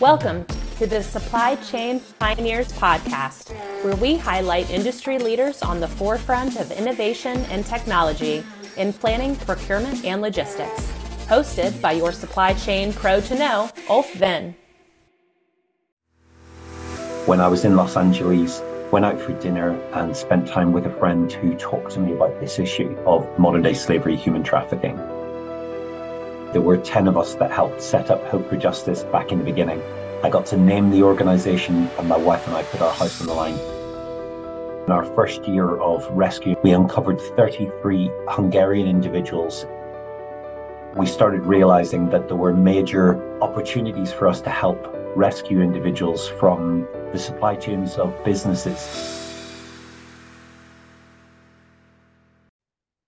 Welcome to the Supply Chain Pioneers podcast, where we highlight industry leaders on the forefront of innovation and technology in planning, procurement, and logistics. Hosted by your supply chain pro to know, Ulf Venne. When I was in Los Angeles, went out for dinner and spent time with a friend who talked to me about this issue of modern day slavery, human trafficking. There were 10 of us that helped set up Hope for Justice back in the beginning. I got to name the organization, and my wife and I put our house on the line. In our first year of rescue, we uncovered 33 Hungarian individuals. We started realizing that there were major opportunities for us to help rescue individuals from the supply chains of businesses.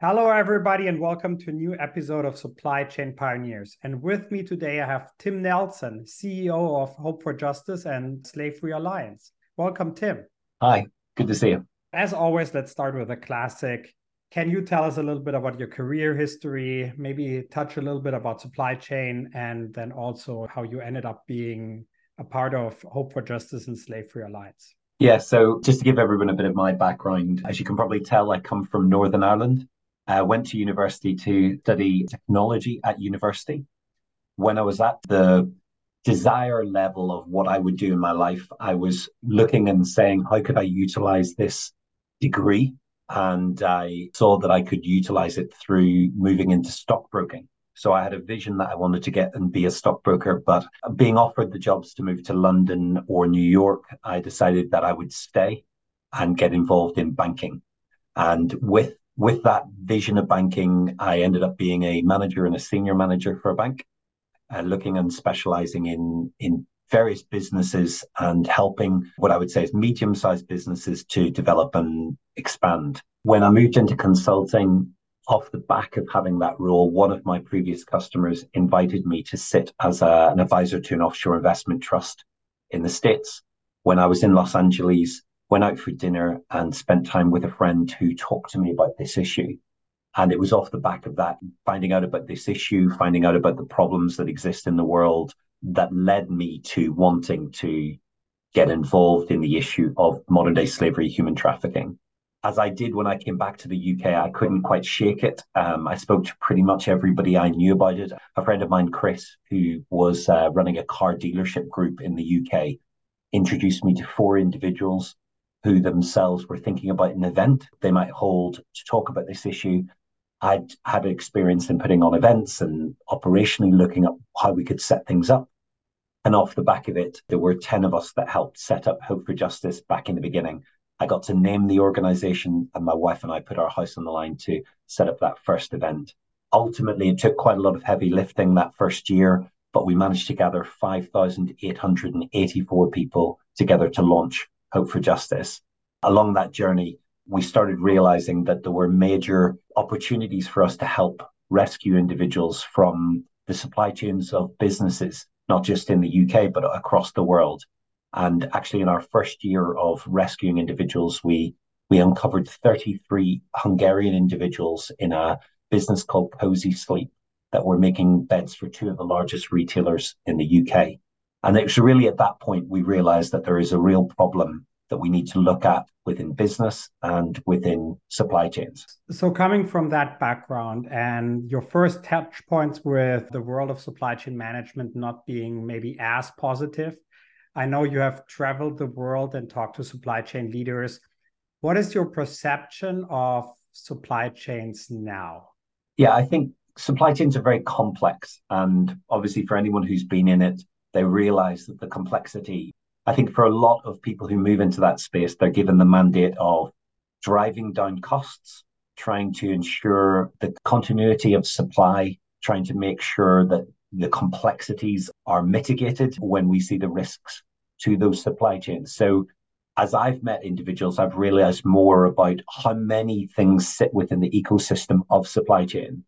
Hello, everybody, and welcome to a new episode of Supply Chain Pioneers. And with me today, I have Tim Nelson, CEO of Hope for Justice and Slave Free Alliance. Welcome, Tim. Hi, good to see you. As always, let's start with a classic. Can you tell us a little bit about your career history, maybe touch a little bit about supply chain, and then also how you ended up being a part of Hope for Justice and Slave Free Alliance? Yeah, so just to give everyone a bit of my background, as you can probably tell, I come from Northern Ireland. I went to university to study technology at university. When I was at the desire level of what I would do in my life, I was looking and saying, how could I utilize this degree? And I saw that I could utilize it through moving into stockbroking. So I had a vision that I wanted to get and be a stockbroker, but being offered the jobs to move to London or New York, I decided that I would stay and get involved in banking. And with with that vision of banking, I ended up being a manager and a senior manager for a bank, uh, looking and specializing in in various businesses and helping what I would say is medium sized businesses to develop and expand. When I moved into consulting, off the back of having that role, one of my previous customers invited me to sit as a, an advisor to an offshore investment trust in the States. When I was in Los Angeles, went out for dinner and spent time with a friend who talked to me about this issue. And it was off the back of that, finding out about this issue, finding out about the problems that exist in the world that led me to wanting to get involved in the issue of modern day slavery, human trafficking. As I did when I came back to the UK, I couldn't quite shake it. Um, I spoke to pretty much everybody I knew about it. A friend of mine, Chris, who was uh, running a car dealership group in the UK, introduced me to four individuals who themselves were thinking about an event they might hold to talk about this issue. I'd had experience in putting on events and operationally looking at how we could set things up. And off the back of it, there were 10 of us that helped set up Hope for Justice back in the beginning. I got to name the organization, and my wife and I put our house on the line to set up that first event. Ultimately, it took quite a lot of heavy lifting that first year, but we managed to gather 5,884 people together to launch Hope for Justice. Along that journey, we started realizing that there were major opportunities for us to help rescue individuals from the supply chains of businesses, not just in the UK, but across the world. And actually, in our first year of rescuing individuals, we we uncovered 33 Hungarian individuals in a business called Kozee Sleep that were making beds for two of the largest retailers in the UK. And it was really at that point we realized that there is a real problem that we need to look at within business and within supply chains. So, coming from that background and your first touch points with the world of supply chain management not being maybe as positive, I know you have traveled the world and talked to supply chain leaders. What is your perception of supply chains now? Yeah, I think supply chains are very complex. And obviously, for anyone who's been in it, they realize that the complexity, I think for a lot of people who move into that space, they're given the mandate of driving down costs, trying to ensure the continuity of supply, trying to make sure that the complexities are mitigated when we see the risks to those supply chains. So as I've met individuals, I've realized more about how many things sit within the ecosystem of supply chain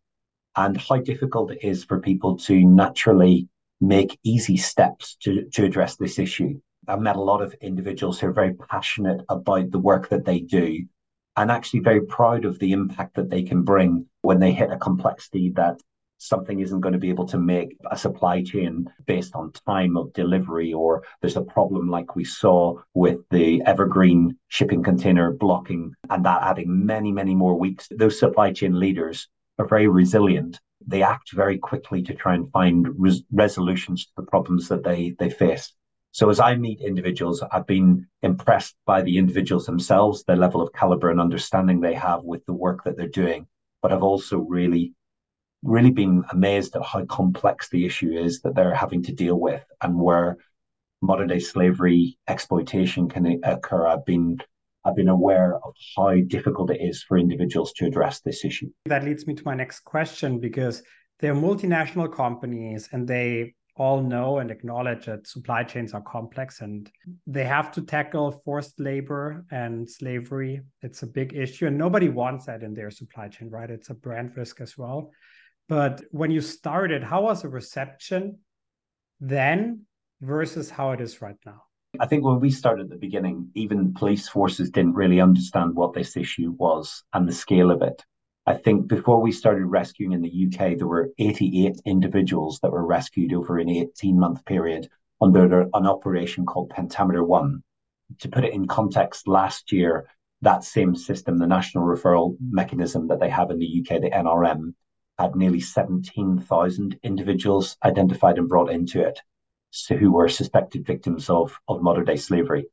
and how difficult it is for people to naturally make easy steps to, to address this issue. I've met a lot of individuals who are very passionate about the work that they do and actually very proud of the impact that they can bring when they hit a complexity that something isn't going to be able to make a supply chain based on time of delivery, or there's a problem like we saw with the Evergreen shipping container blocking and that adding many, many more weeks. To those supply chain leaders are very resilient. They act very quickly to try and find res- resolutions to the problems that they, they face. So as I meet individuals, I've been impressed by the individuals themselves, the level of caliber and understanding they have with the work that they're doing. But I've also really really been amazed at how complex the issue is that they're having to deal with and where modern day slavery exploitation can occur. I've been I've been aware of how difficult it is for individuals to address this issue. That leads me to my next question because they're multinational companies and they all know and acknowledge that supply chains are complex and they have to tackle forced labor and slavery. It's a big issue and nobody wants that in their supply chain, right? It's a brand risk as well. But when you started, how was the reception then versus how it is right now? I think when we started at the beginning, even police forces didn't really understand what this issue was and the scale of it. I think before we started rescuing in the UK, there were 88 individuals that were rescued over an 18 month period under an operation called Pentameter One. To put it in context, last year, that same system, the national referral mechanism that they have in the UK, the NRM, had nearly 17,000 individuals identified and brought into it who were suspected victims of, of modern day slavery.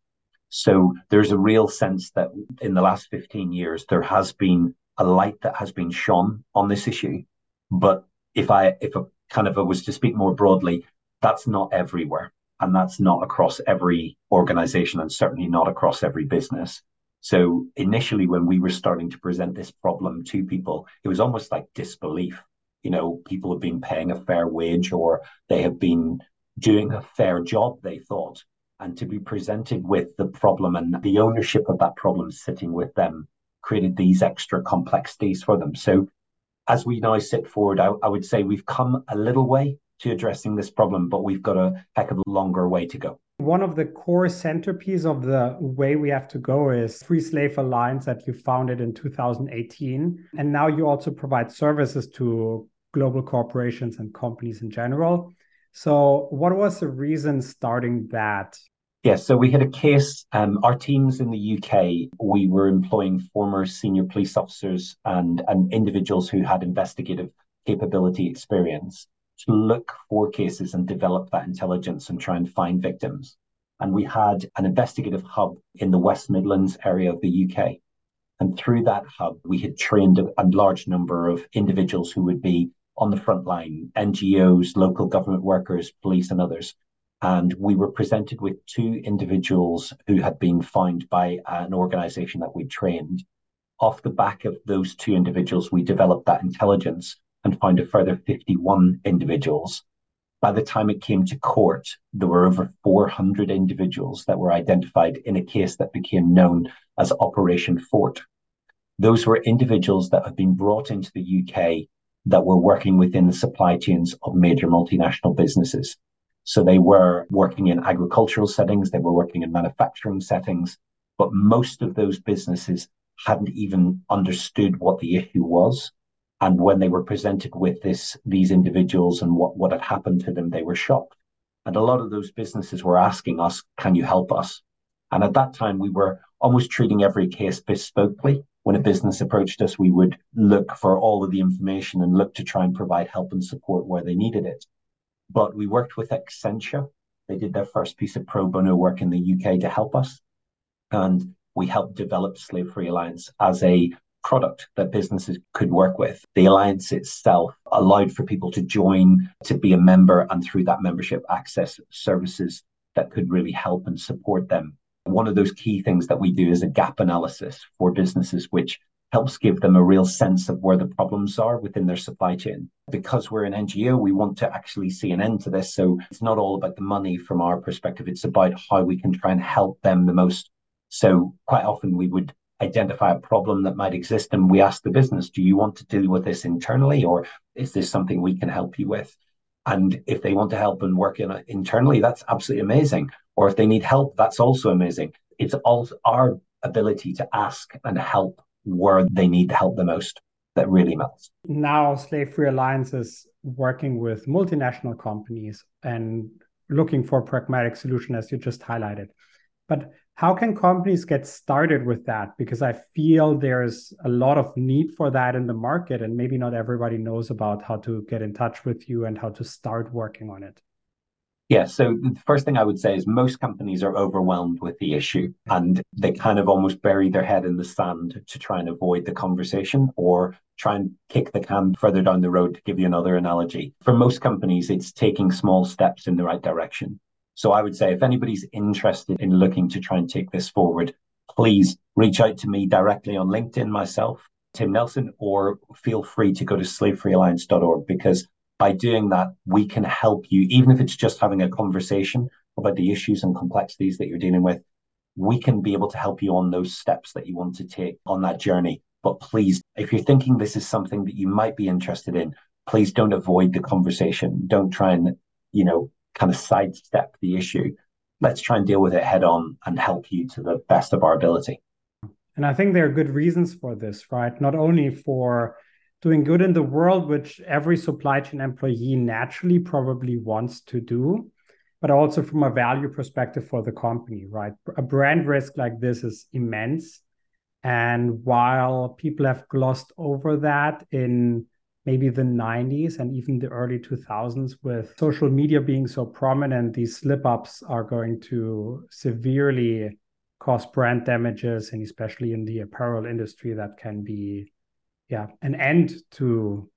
So there's a real sense that in the last 15 years, there has been a light that has been shone on this issue. But if I, if a kind of was to speak more broadly, that's not everywhere. And that's not across every organization and certainly not across every business. So initially, when we were starting to present this problem to people, it was almost like disbelief. You know, people have been paying a fair wage or they have been doing a fair job, they thought. And to be presented with the problem and the ownership of that problem sitting with them created these extra complexities for them. So as we now sit forward, I, I would say we've come a little way to addressing this problem, but we've got a heck of a longer way to go. One of the core centerpiece of the way we have to go is Free Slave Alliance that you founded in 2018. And now you also provide services to global corporations and companies in general. So, what was the reason starting that? Yes, yeah, so we had a case. Um, our teams in the UK, we were employing former senior police officers and, and individuals who had investigative capability experience to look for cases and develop that intelligence and try and find victims. And we had an investigative hub in the West Midlands area of the UK. And through that hub, we had trained a, a large number of individuals who would be on the front line, NGOs, local government workers, police, and others. And we were presented with two individuals who had been found by an organization that we trained. Off the back of those two individuals, we developed that intelligence and found a further 51 individuals. By the time it came to court, there were over 400 individuals that were identified in a case that became known as Operation Fort. Those were individuals that had been brought into the UK that were working within the supply chains of major multinational businesses. So they were working in agricultural settings, they were working in manufacturing settings, but most of those businesses hadn't even understood what the issue was. And when they were presented with this, these individuals and what, what had happened to them, they were shocked. And a lot of those businesses were asking us, can you help us? And at that time, we were almost treating every case bespokely. When a business approached us, we would look for all of the information and look to try and provide help and support where they needed it. But we worked with Accenture. They did their first piece of pro bono work in the UK to help us. And we helped develop Slave Free Alliance as a product that businesses could work with. The alliance itself allowed for people to join, to be a member, and through that membership, access services that could really help and support them. One of those key things that we do is a gap analysis for businesses, which helps give them a real sense of where the problems are within their supply chain. Because we're an NGO, we want to actually see an end to this. So it's not all about the money from our perspective, it's about how we can try and help them the most. So quite often we would identify a problem that might exist and we ask the business, do you want to deal with this internally or is this something we can help you with? And if they want to help and work in internally, that's absolutely amazing. Or if they need help, that's also amazing. It's also our ability to ask and help where they need the help the most. that really matters. Now, Slave Free Alliance is working with multinational companies and looking for pragmatic solution, as you just highlighted. But how can companies get started with that? Because I feel there's a lot of need for that in the market, and maybe not everybody knows about how to get in touch with you and how to start working on it. Yeah, so the first thing I would say is most companies are overwhelmed with the issue and they kind of almost bury their head in the sand to try and avoid the conversation or try and kick the can further down the road to give you another analogy. For most companies, it's taking small steps in the right direction. So I would say if anybody's interested in looking to try and take this forward, please reach out to me directly on LinkedIn myself, Tim Nelson, or feel free to go to slavefreealliance.org because by doing that, we can help you, even if it's just having a conversation about the issues and complexities that you're dealing with. We can be able to help you on those steps that you want to take on that journey. But please, if you're thinking this is something that you might be interested in, please don't avoid the conversation. Don't try and, you know, kind of sidestep the issue. Let's try and deal with it head on and help you to the best of our ability. And I think there are good reasons for this, right? Not only for doing good in the world, which every supply chain employee naturally probably wants to do, but also from a value perspective for the company, right? A brand risk like this is immense. And while people have glossed over that in maybe the 90s and even the early 2000s, with social media being so prominent, these slip ups are going to severely cause brand damages, and especially in the apparel industry, that can be yeah an end to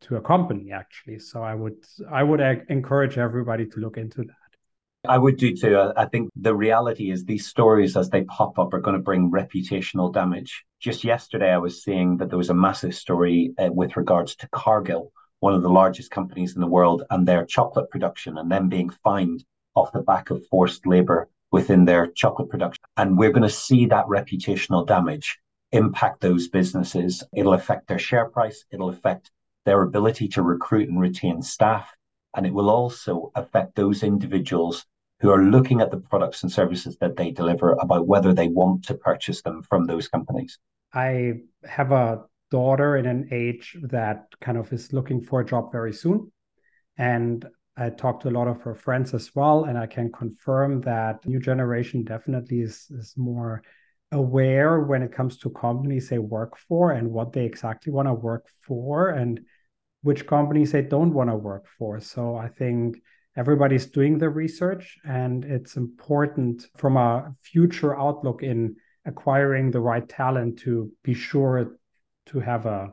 to a company actually so i would i would encourage everybody to look into that I would do too. I think the reality is these stories, as they pop up, are going to bring reputational damage. Just yesterday, I was seeing that there was a massive story uh, with regards to Cargill, one of the largest companies in the world, and their chocolate production, and them being fined off the back of forced labor within their chocolate production. And we're going to see that reputational damage impact those businesses. It'll affect their share price. It'll affect their ability to recruit and retain staff. And it will also affect those individuals who are looking at the products and services that they deliver about whether they want to purchase them from those companies. I have a daughter in an age that kind of is looking for a job very soon. And I talked to a lot of her friends as well. And I can confirm that new generation definitely is, is more aware when it comes to companies they work for and what they exactly want to work for and which companies they don't want to work for. So I think everybody's doing the research and it's important from a future outlook in acquiring the right talent to be sure to have a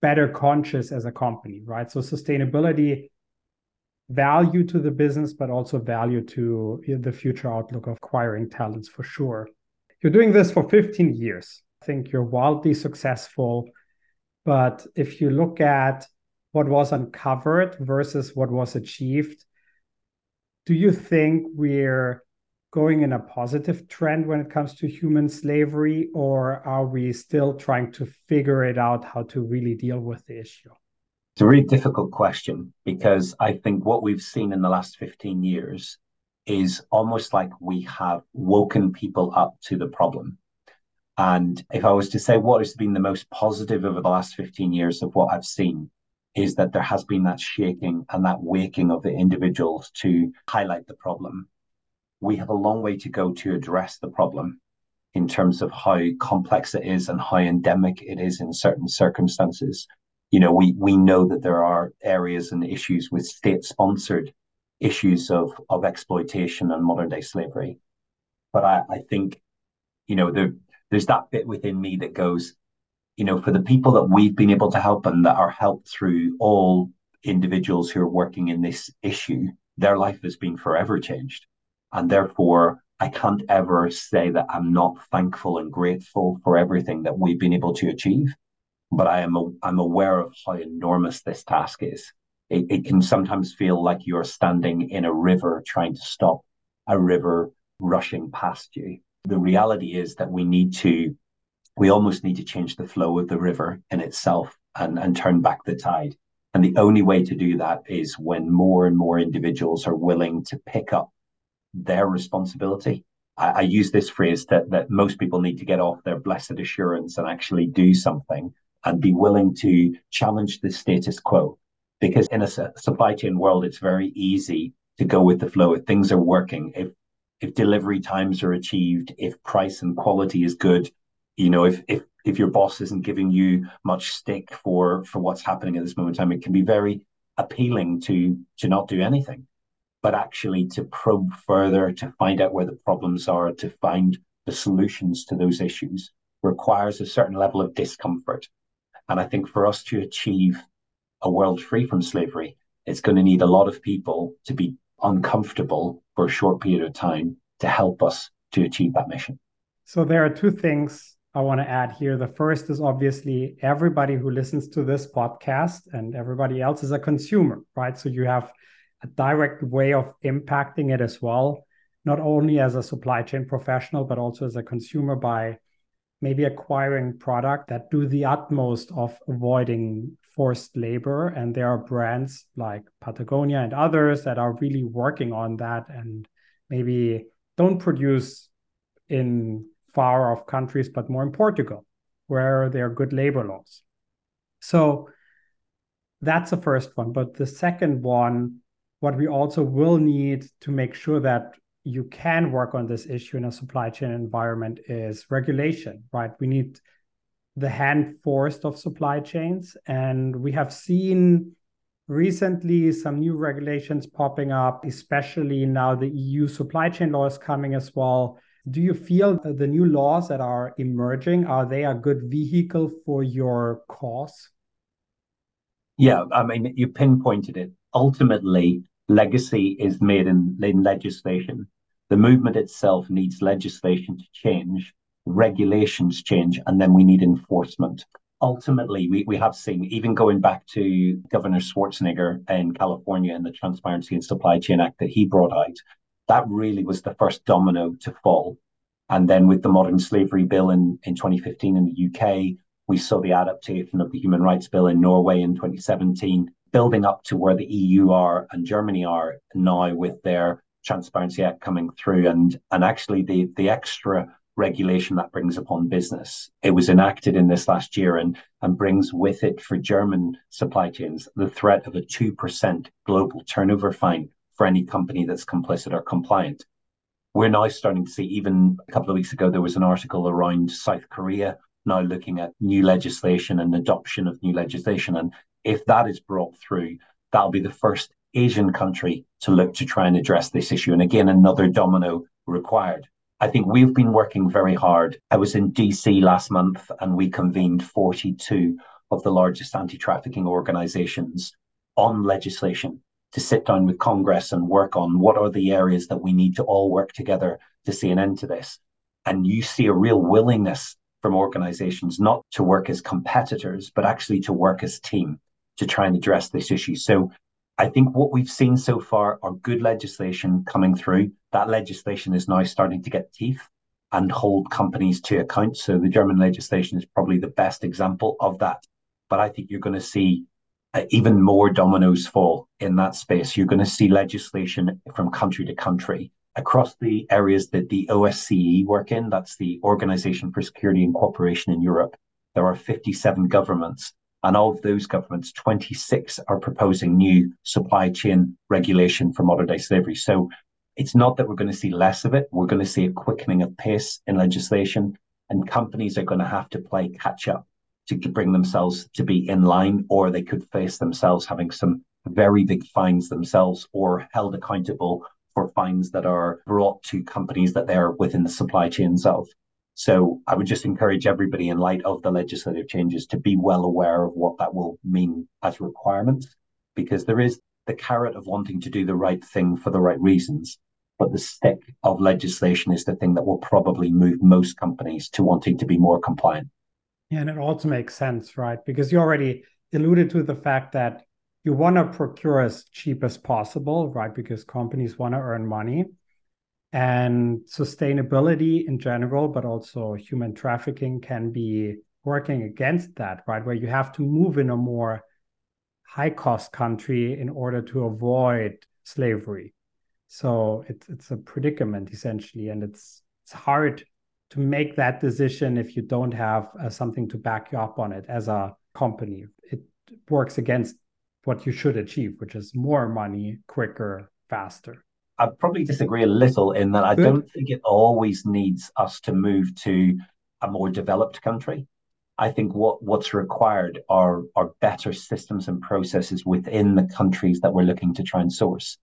better conscious as a company, right? So sustainability value to the business, but also value to the future outlook of acquiring talents for sure. You're doing this for 15 years. I think you're wildly successful. But if you look at what was uncovered versus what was achieved, do you think we're going in a positive trend when it comes to human slavery, or are we still trying to figure it out how to really deal with the issue? It's a really difficult question because I think what we've seen in the last 15 years is almost like we have woken people up to the problem. And if I was to say what has been the most positive over the last 15 years of what I've seen, is that there has been that shaking and that waking of the individuals to highlight the problem. We have a long way to go to address the problem in terms of how complex it is and how endemic it is in certain circumstances. You know, we, we know that there are areas and issues with state sponsored issues of of exploitation and modern day slavery. But I, I think, you know, there there's that bit within me that goes, you know, for the people that we've been able to help and that are helped through all individuals who are working in this issue, their life has been forever changed. And therefore, I can't ever say that I'm not thankful and grateful for everything that we've been able to achieve. But I am I'm aware of how enormous this task is it, it can sometimes feel like you're standing in a river trying to stop a river rushing past you. The reality is that we need to, we almost need to change the flow of the river in itself and, and turn back the tide. And the only way to do that is when more and more individuals are willing to pick up their responsibility. I, I, use this phrase that, that most people need to get off their blessed assurance and actually do something and be willing to challenge the status quo. Because in a supply chain world, it's very easy to go with the flow. If things are working, if if delivery times are achieved, if price and quality is good, you know, if if if your boss isn't giving you much stick for for what's happening at this moment in time, it can be very appealing to to not do anything, but actually to probe further, to find out where the problems are, to find the solutions to those issues requires a certain level of discomfort. And I think for us to achieve a world free from slavery, it's going to need a lot of people to be uncomfortable for a short period of time to help us to achieve that mission. So there are two things I want to add here. The first is obviously everybody who listens to this podcast and everybody else is a consumer, right? So you have a direct way of impacting it as well, not only as a supply chain professional, but also as a consumer by maybe acquiring product that do the utmost of avoiding forced labor. And there are brands like patagonia and others that are really working on that and maybe don't produce in far off countries but more in portugal where there are good labor laws. So that's the first one. But the second one what we also will need to make sure that you can work on this issue in a supply chain environment is regulation, right? We need the hand forced of supply chains. And we have seen recently some new regulations popping up, especially now the EU supply chain law is coming as well. Do you feel the new laws that are emerging are they a good vehicle for your cause? Yeah, I mean, you pinpointed it. Ultimately, legacy is made in, in legislation. The movement itself needs legislation to change, regulations change, and then we need enforcement. Ultimately, we, we have seen, even going back to Governor Schwarzenegger in California and the Transparency and Supply Chain Act that he brought out, that really was the first domino to fall. And then with the Modern Slavery Bill in, in 2015 in the UK, we saw the adaptation of the Human Rights Bill in Norway in 2017 building up to where the EU are and Germany are now with their Transparency Act coming through and and actually the the extra regulation that brings upon business. It was enacted in this last year and and brings with it for German supply chains the threat of a two percent global turnover fine for any company that's complicit or compliant. We're now starting to see, even a couple of weeks ago, there was an article around South Korea now looking at new legislation and adoption of new legislation. And if that is brought through, that'll be the first Asian country to look to try and address this issue. And again, another domino required. I think we've been working very hard. I was in DC last month and we convened 42 of the largest anti trafficking organizations on legislation to sit down with Congress and work on what are the areas that we need to all work together to see an end to this. And you see a real willingness from organizations not to work as competitors, but actually to work as team to try and address this issue. So I think what we've seen so far are good legislation coming through. That legislation is now starting to get teeth and hold companies to account. So the German legislation is probably the best example of that. But I think you're going to see uh, even more dominoes fall in that space. You're going to see legislation from country to country across the areas that the OSCE work in. That's the Organization for Security and Cooperation in Europe. There are 57 governments and of those governments, 26 are proposing new supply chain regulation for modern day slavery. So it's not that we're going to see less of it. We're going to see a quickening of pace in legislation, and companies are going to have to play catch up to bring themselves to be in line, or they could face themselves having some very big fines themselves or held accountable for fines that are brought to companies that they're within the supply chains of. So I would just encourage everybody in light of the legislative changes to be well aware of what that will mean as requirements, because there is the carrot of wanting to do the right thing for the right reasons. But the stick of legislation is the thing that will probably move most companies to wanting to be more compliant. Yeah, and it also makes sense, right? Because you already alluded to the fact that you want to procure as cheap as possible, right? Because companies want to earn money and sustainability in general, but also human trafficking can be working against that, right? Where you have to move in a more high cost country in order to avoid slavery. So it's it's a predicament essentially, and it's it's hard to make that decision if you don't have uh, something to back you up on it as a company. It works against what you should achieve, which is more money, quicker, faster. I probably disagree a little in that I Good. don't think it always needs us to move to a more developed country. I think what, what's required are, are better systems and processes within the countries that we're looking to try and source.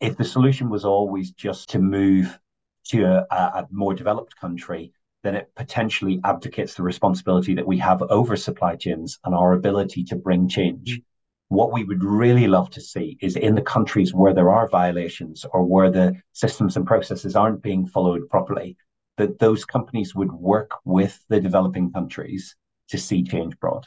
If the solution was always just to move to a, a more developed country, then it potentially abdicates the responsibility that we have over supply chains and our ability to bring change. Mm. What we would really love to see is in the countries where there are violations or where the systems and processes aren't being followed properly, that those companies would work with the developing countries to see change brought.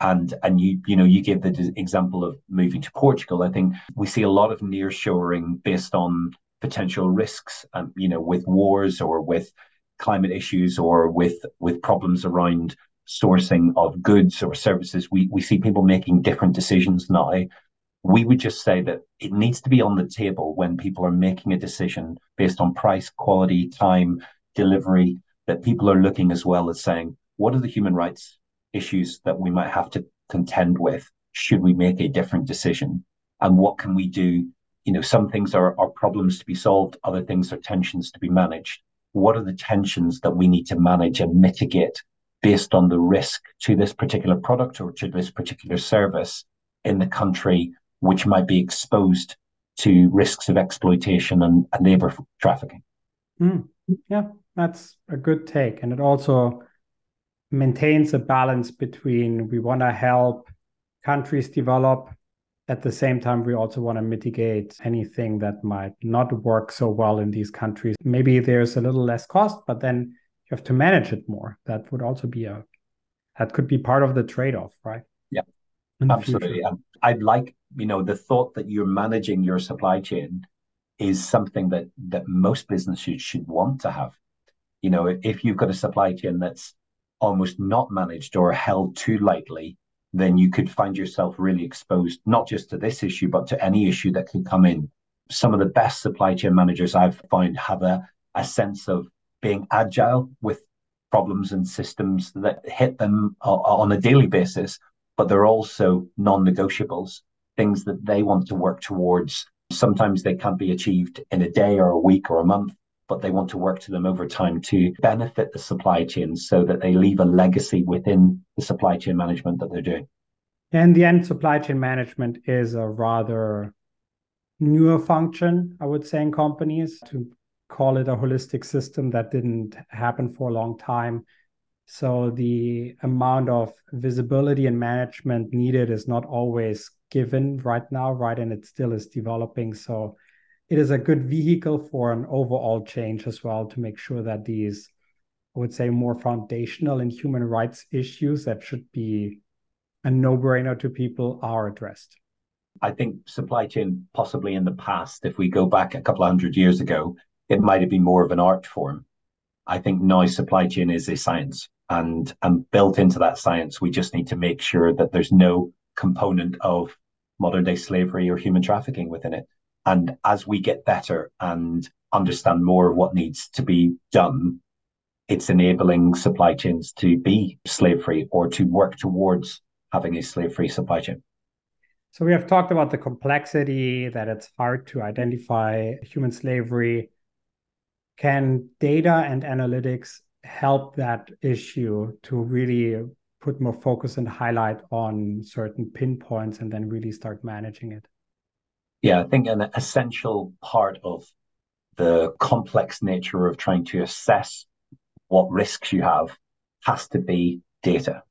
And and you you know you gave the example of moving to Portugal. I think we see a lot of nearshoring based on potential risks, um, you know, with wars or with climate issues or with with problems around sourcing of goods or services. We we see people making different decisions now. We would just say that it needs to be on the table when people are making a decision based on price, quality, time, delivery. That people are looking as well as saying, what are the human rights issues that we might have to contend with? Should we make a different decision? And what can we do you know, some things are, are problems to be solved, other things are tensions to be managed. What are the tensions that we need to manage and mitigate based on the risk to this particular product or to this particular service in the country, which might be exposed to risks of exploitation and, and labor trafficking? Mm, yeah, that's a good take. And it also maintains a balance between we want to help countries develop at the same time, we also want to mitigate anything that might not work so well in these countries. Maybe there's a little less cost, but then you have to manage it more. That would also be a that could be part of the trade-off, right? Yeah, absolutely. Um, I'd like you know the thought that you're managing your supply chain is something that that most businesses should want to have. You know, if you've got a supply chain that's almost not managed or held too lightly, then you could find yourself really exposed, not just to this issue, but to any issue that could come in. Some of the best supply chain managers I've found have a, a sense of being agile with problems and systems that hit them on a daily basis, but they're also non negotiables, things that they want to work towards. Sometimes they can't be achieved in a day or a week or a month, but they want to work to them over time to benefit the supply chain so that they leave a legacy within the supply chain management that they're doing. And the end, supply chain management is a rather newer function, I would say, in companies to call it a holistic system that didn't happen for a long time. So the amount of visibility and management needed is not always given right now, right? And it still is developing. So it is a good vehicle for an overall change as well to make sure that these, I would say, more foundational and human rights issues that should be a no brainer to people are addressed. I think supply chain, possibly in the past, if we go back a couple of hundred years ago, it might have been more of an art form. I think now supply chain is a science. And, and built into that science, we just need to make sure that there's no component of modern day slavery or human trafficking within it. And as we get better and understand more of what needs to be done, it's enabling supply chains to be slave free or to work towards having a slave free supply chain. So we have talked about the complexity that it's hard to identify human slavery. Can data and analytics help that issue to really put more focus and highlight on certain pinpoints and then really start managing it? Yeah, I think an essential part of the complex nature of trying to assess what risks you have has to be data.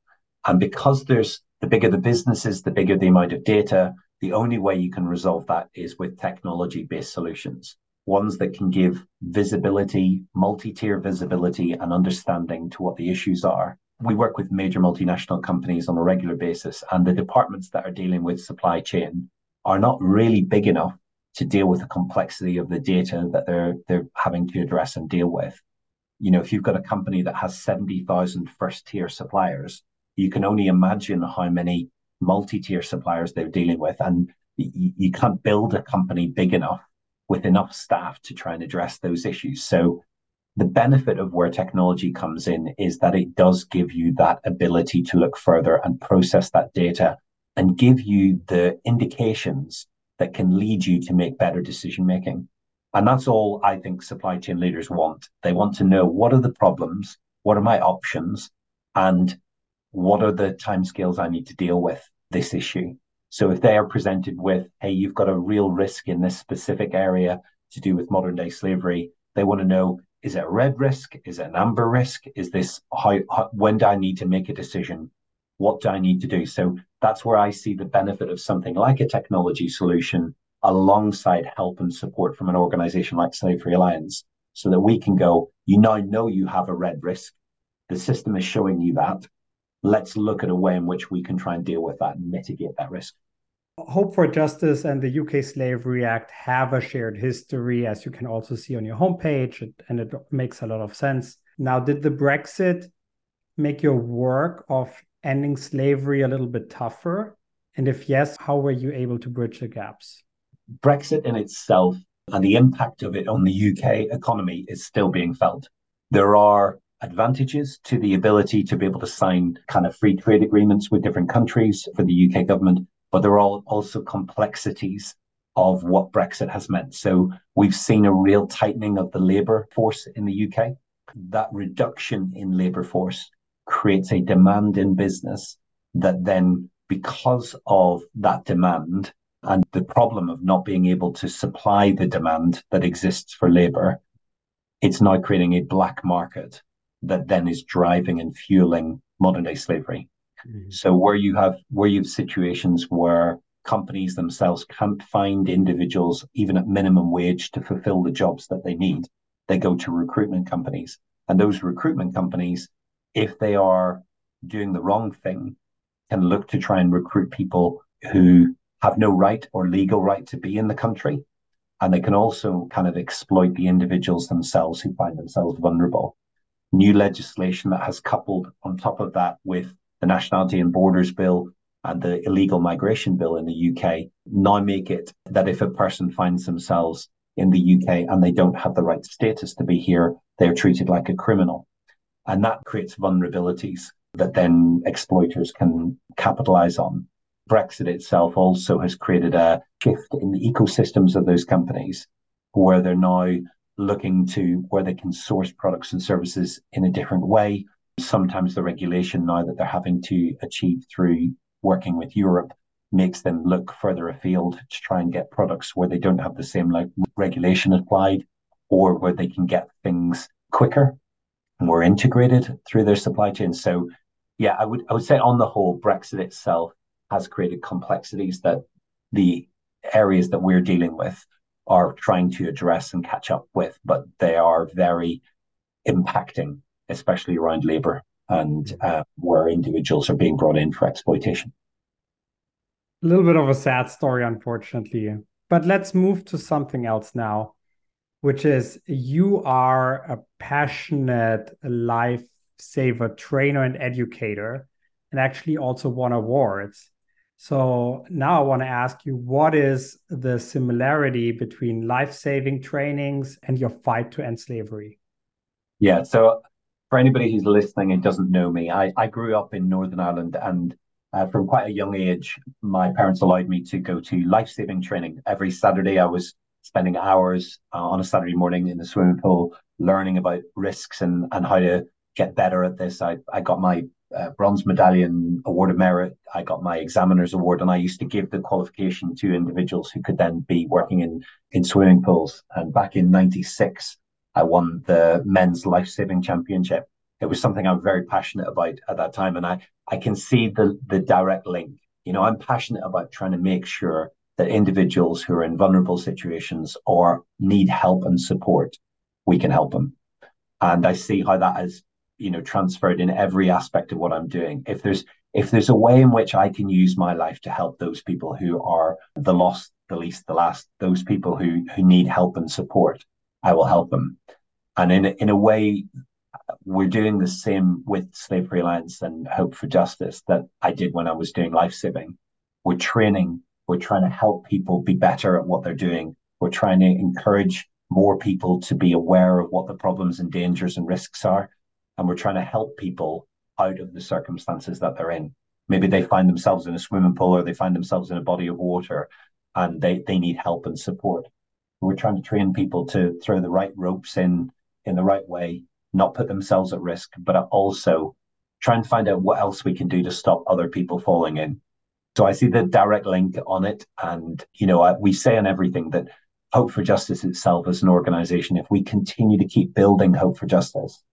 And because there's the bigger the businesses, the bigger the amount of data, the only way you can resolve that is with technology based solutions, ones that can give visibility, multi tier visibility, and understanding to what the issues are. We work with major multinational companies on a regular basis, and the departments that are dealing with supply chain are not really big enough to deal with the complexity of the data that they're they're having to address and deal with. You know, if you've got a company that has 70,000 first tier suppliers, you can only imagine how many multi-tier suppliers they're dealing with. And you, you can't build a company big enough with enough staff to try and address those issues. So the benefit of where technology comes in is that it does give you that ability to look further and process that data and give you the indications that can lead you to make better decision making. And that's all I think supply chain leaders want. They want to know what are the problems, what are my options, and what are the timescales I need to deal with this issue. So if they are presented with, hey, you've got a real risk in this specific area to do with modern day slavery, they want to know is it a red risk? Is it an amber risk? Is this how, how when do I need to make a decision? What do I need to do? So that's where I see the benefit of something like a technology solution alongside help and support from an organization like Slave Free Alliance so that we can go, you now know you have a red risk. The system is showing you that. Let's look at a way in which we can try and deal with that and mitigate that risk. Hope for Justice and the UK Slavery Act have a shared history, as you can also see on your homepage, and it makes a lot of sense. Now, did the Brexit make your work of ending slavery a little bit tougher? And if yes, how were you able to bridge the gaps? Brexit in itself and the impact of it on the UK economy is still being felt. There are advantages to the ability to be able to sign kind of free trade agreements with different countries for the UK government but there are also complexities of what Brexit has meant. So we've seen a real tightening of the labour force in the UK. That reduction in labour force creates a demand in business that then, because of that demand and the problem of not being able to supply the demand that exists for labour, it's now creating a black market that then is driving and fueling modern day slavery. Mm-hmm. So where you have where you have situations where companies themselves can't find individuals even at minimum wage to fulfill the jobs that they need, they go to recruitment companies. And those recruitment companies, if they are doing the wrong thing, can look to try and recruit people who have no right or legal right to be in the country. And they can also kind of exploit the individuals themselves who find themselves vulnerable. New legislation that has coupled on top of that with the Nationality and Borders Bill and the Illegal Migration Bill in the UK now make it that if a person finds themselves in the UK and they don't have the right status to be here, they're treated like a criminal. And that creates vulnerabilities that then exploiters can capitalize on. Brexit itself also has created a shift in the ecosystems of those companies where they're now looking to where they can source products and services in a different way, sometimes the regulation now that they're having to achieve through working with Europe makes them look further afield to try and get products where they don't have the same like regulation applied or where they can get things quicker, more integrated through their supply chain. So yeah, I would I would say on the whole, Brexit itself has created complexities that the areas that we're dealing with are trying to address and catch up with, but they are very impacting especially around labour and uh, where individuals are being brought in for exploitation. A little bit of a sad story, unfortunately. But let's move to something else now, which is you are a passionate lifesaver trainer and educator, and actually also won awards. So now I want to ask you what is the similarity between life saving trainings and your fight to end slavery? Yeah, so for anybody who's listening and doesn't know me, I, I grew up in Northern Ireland and uh, from quite a young age, my parents allowed me to go to life saving training. Every Saturday, I was spending hours uh, on a Saturday morning in the swimming pool learning about risks and, and how to get better at this. I, I got my uh, bronze medallion award of merit. I got my examiner's award, and I used to give the qualification to individuals who could then be working in, in swimming pools. And back in 96, I won the men's life saving championship. It was something I'm very passionate about at that time. And I, I can see the, the direct link. You know, I'm passionate about trying to make sure that individuals who are in vulnerable situations or need help and support, we can help them. And I see how that has, you know, transferred in every aspect of what I'm doing. If there's if there's a way in which I can use my life to help those people who are the lost, the least, the last, those people who who need help and support, I will help them. And in a, in a way, we're doing the same with Slave Free Alliance and Hope for Justice that I did when I was doing life saving. We're training, we're trying to help people be better at what they're doing. We're trying to encourage more people to be aware of what the problems and dangers and risks are. And we're trying to help people out of the circumstances that they're in. Maybe they find themselves in a swimming pool or they find themselves in a body of water and they, they need help and support. We're trying to train people to throw the right ropes in in the right way, not put themselves at risk, but also try and find out what else we can do to stop other people falling in. So I see the direct link on it. And, you know, I, we say on everything that Hope for Justice itself as an organization, if we continue to keep building Hope for Justice,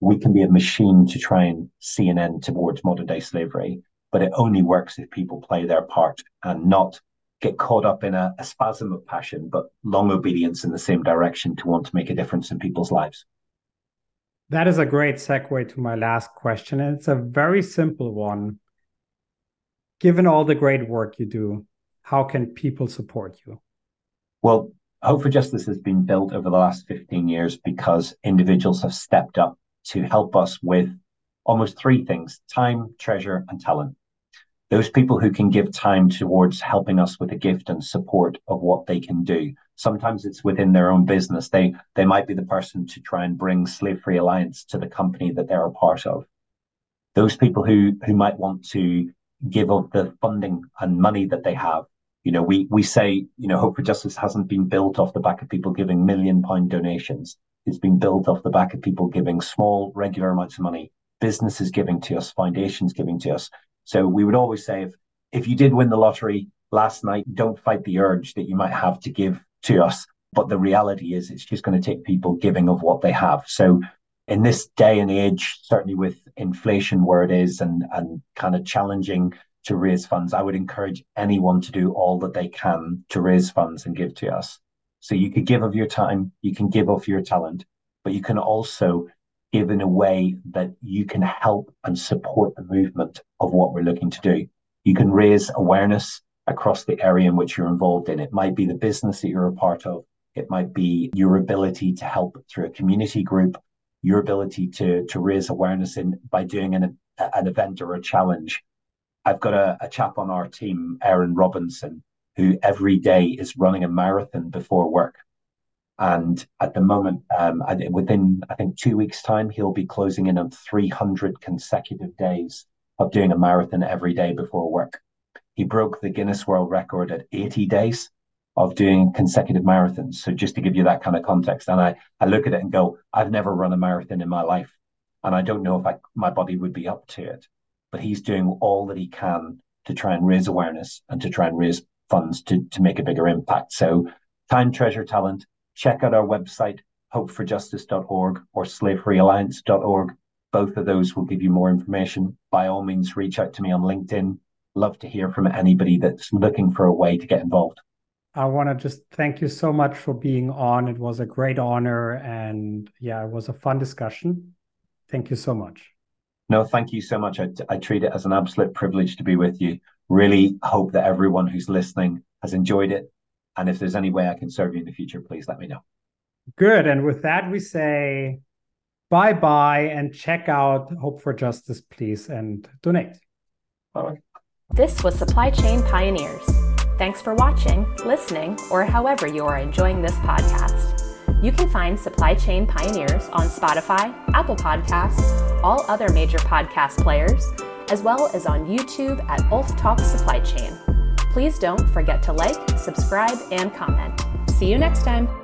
we can be a machine to try and see an end towards modern day slavery. But it only works if people play their part and not get caught up in a, a spasm of passion, but long obedience in the same direction to want to make a difference in people's lives. That is a great segue to my last question. And it's a very simple one. Given all the great work you do, how can people support you? Well, Hope for Justice has been built over the last 15 years because individuals have stepped up to help us with almost three things time, treasure, and talent those people who can give time towards helping us with a gift and support of what they can do. Sometimes it's within their own business. They they might be the person to try and bring Slave Free Alliance to the company that they're a part of. Those people who who might want to give of the funding and money that they have. You know, we we say, you know, Hope for Justice hasn't been built off the back of people giving million pound donations. It's been built off the back of people giving small, regular amounts of money, businesses giving to us, foundations giving to us, so we would always say if if you did win the lottery last night, don't fight the urge that you might have to give to us. But the reality is it's just going to take people giving of what they have. So in this day and age, certainly with inflation where it is and and kind of challenging to raise funds, I would encourage anyone to do all that they can to raise funds and give to us. So you could give of your time, you can give of your talent, but you can also in a way that you can help and support the movement of what we're looking to do. You can raise awareness across the area in which you're involved in. It might be the business that you're a part of. It might be your ability to help through a community group, your ability to, to raise awareness in by doing an, an event or a challenge. I've got a, a chap on our team, Aaron Robinson, who every day is running a marathon before work. And at the moment, um, within I think two weeks' time, he'll be closing in on 300 consecutive days of doing a marathon every day before work. He broke the Guinness World Record at 80 days of doing consecutive marathons. So just to give you that kind of context, and I, I look at it and go, I've never run a marathon in my life, and I don't know if I, my body would be up to it. But he's doing all that he can to try and raise awareness and to try and raise funds to to make a bigger impact. So time, treasure, talent, check out our website, hopeforjustice.org or slavefreealliance.org. Both of those will give you more information. By all means, reach out to me on LinkedIn. Love to hear from anybody that's looking for a way to get involved. I want to just thank you so much for being on. It was a great honor. And yeah, it was a fun discussion. Thank you so much. No, thank you so much. I, I treat it as an absolute privilege to be with you. Really hope that everyone who's listening has enjoyed it and if there's any way I can serve you in the future, please let me know. Good. And with that, we say bye bye and check out Hope for Justice, please, and donate. Bye. Bye. This was Supply Chain Pioneers. Thanks for watching, listening, or however you are enjoying this podcast. You can find Supply Chain Pioneers on Spotify, Apple Podcasts, all other major podcast players, as well as on YouTube at Ulf Talk Supply Chain. Please don't forget to like, subscribe, and comment. See you next time.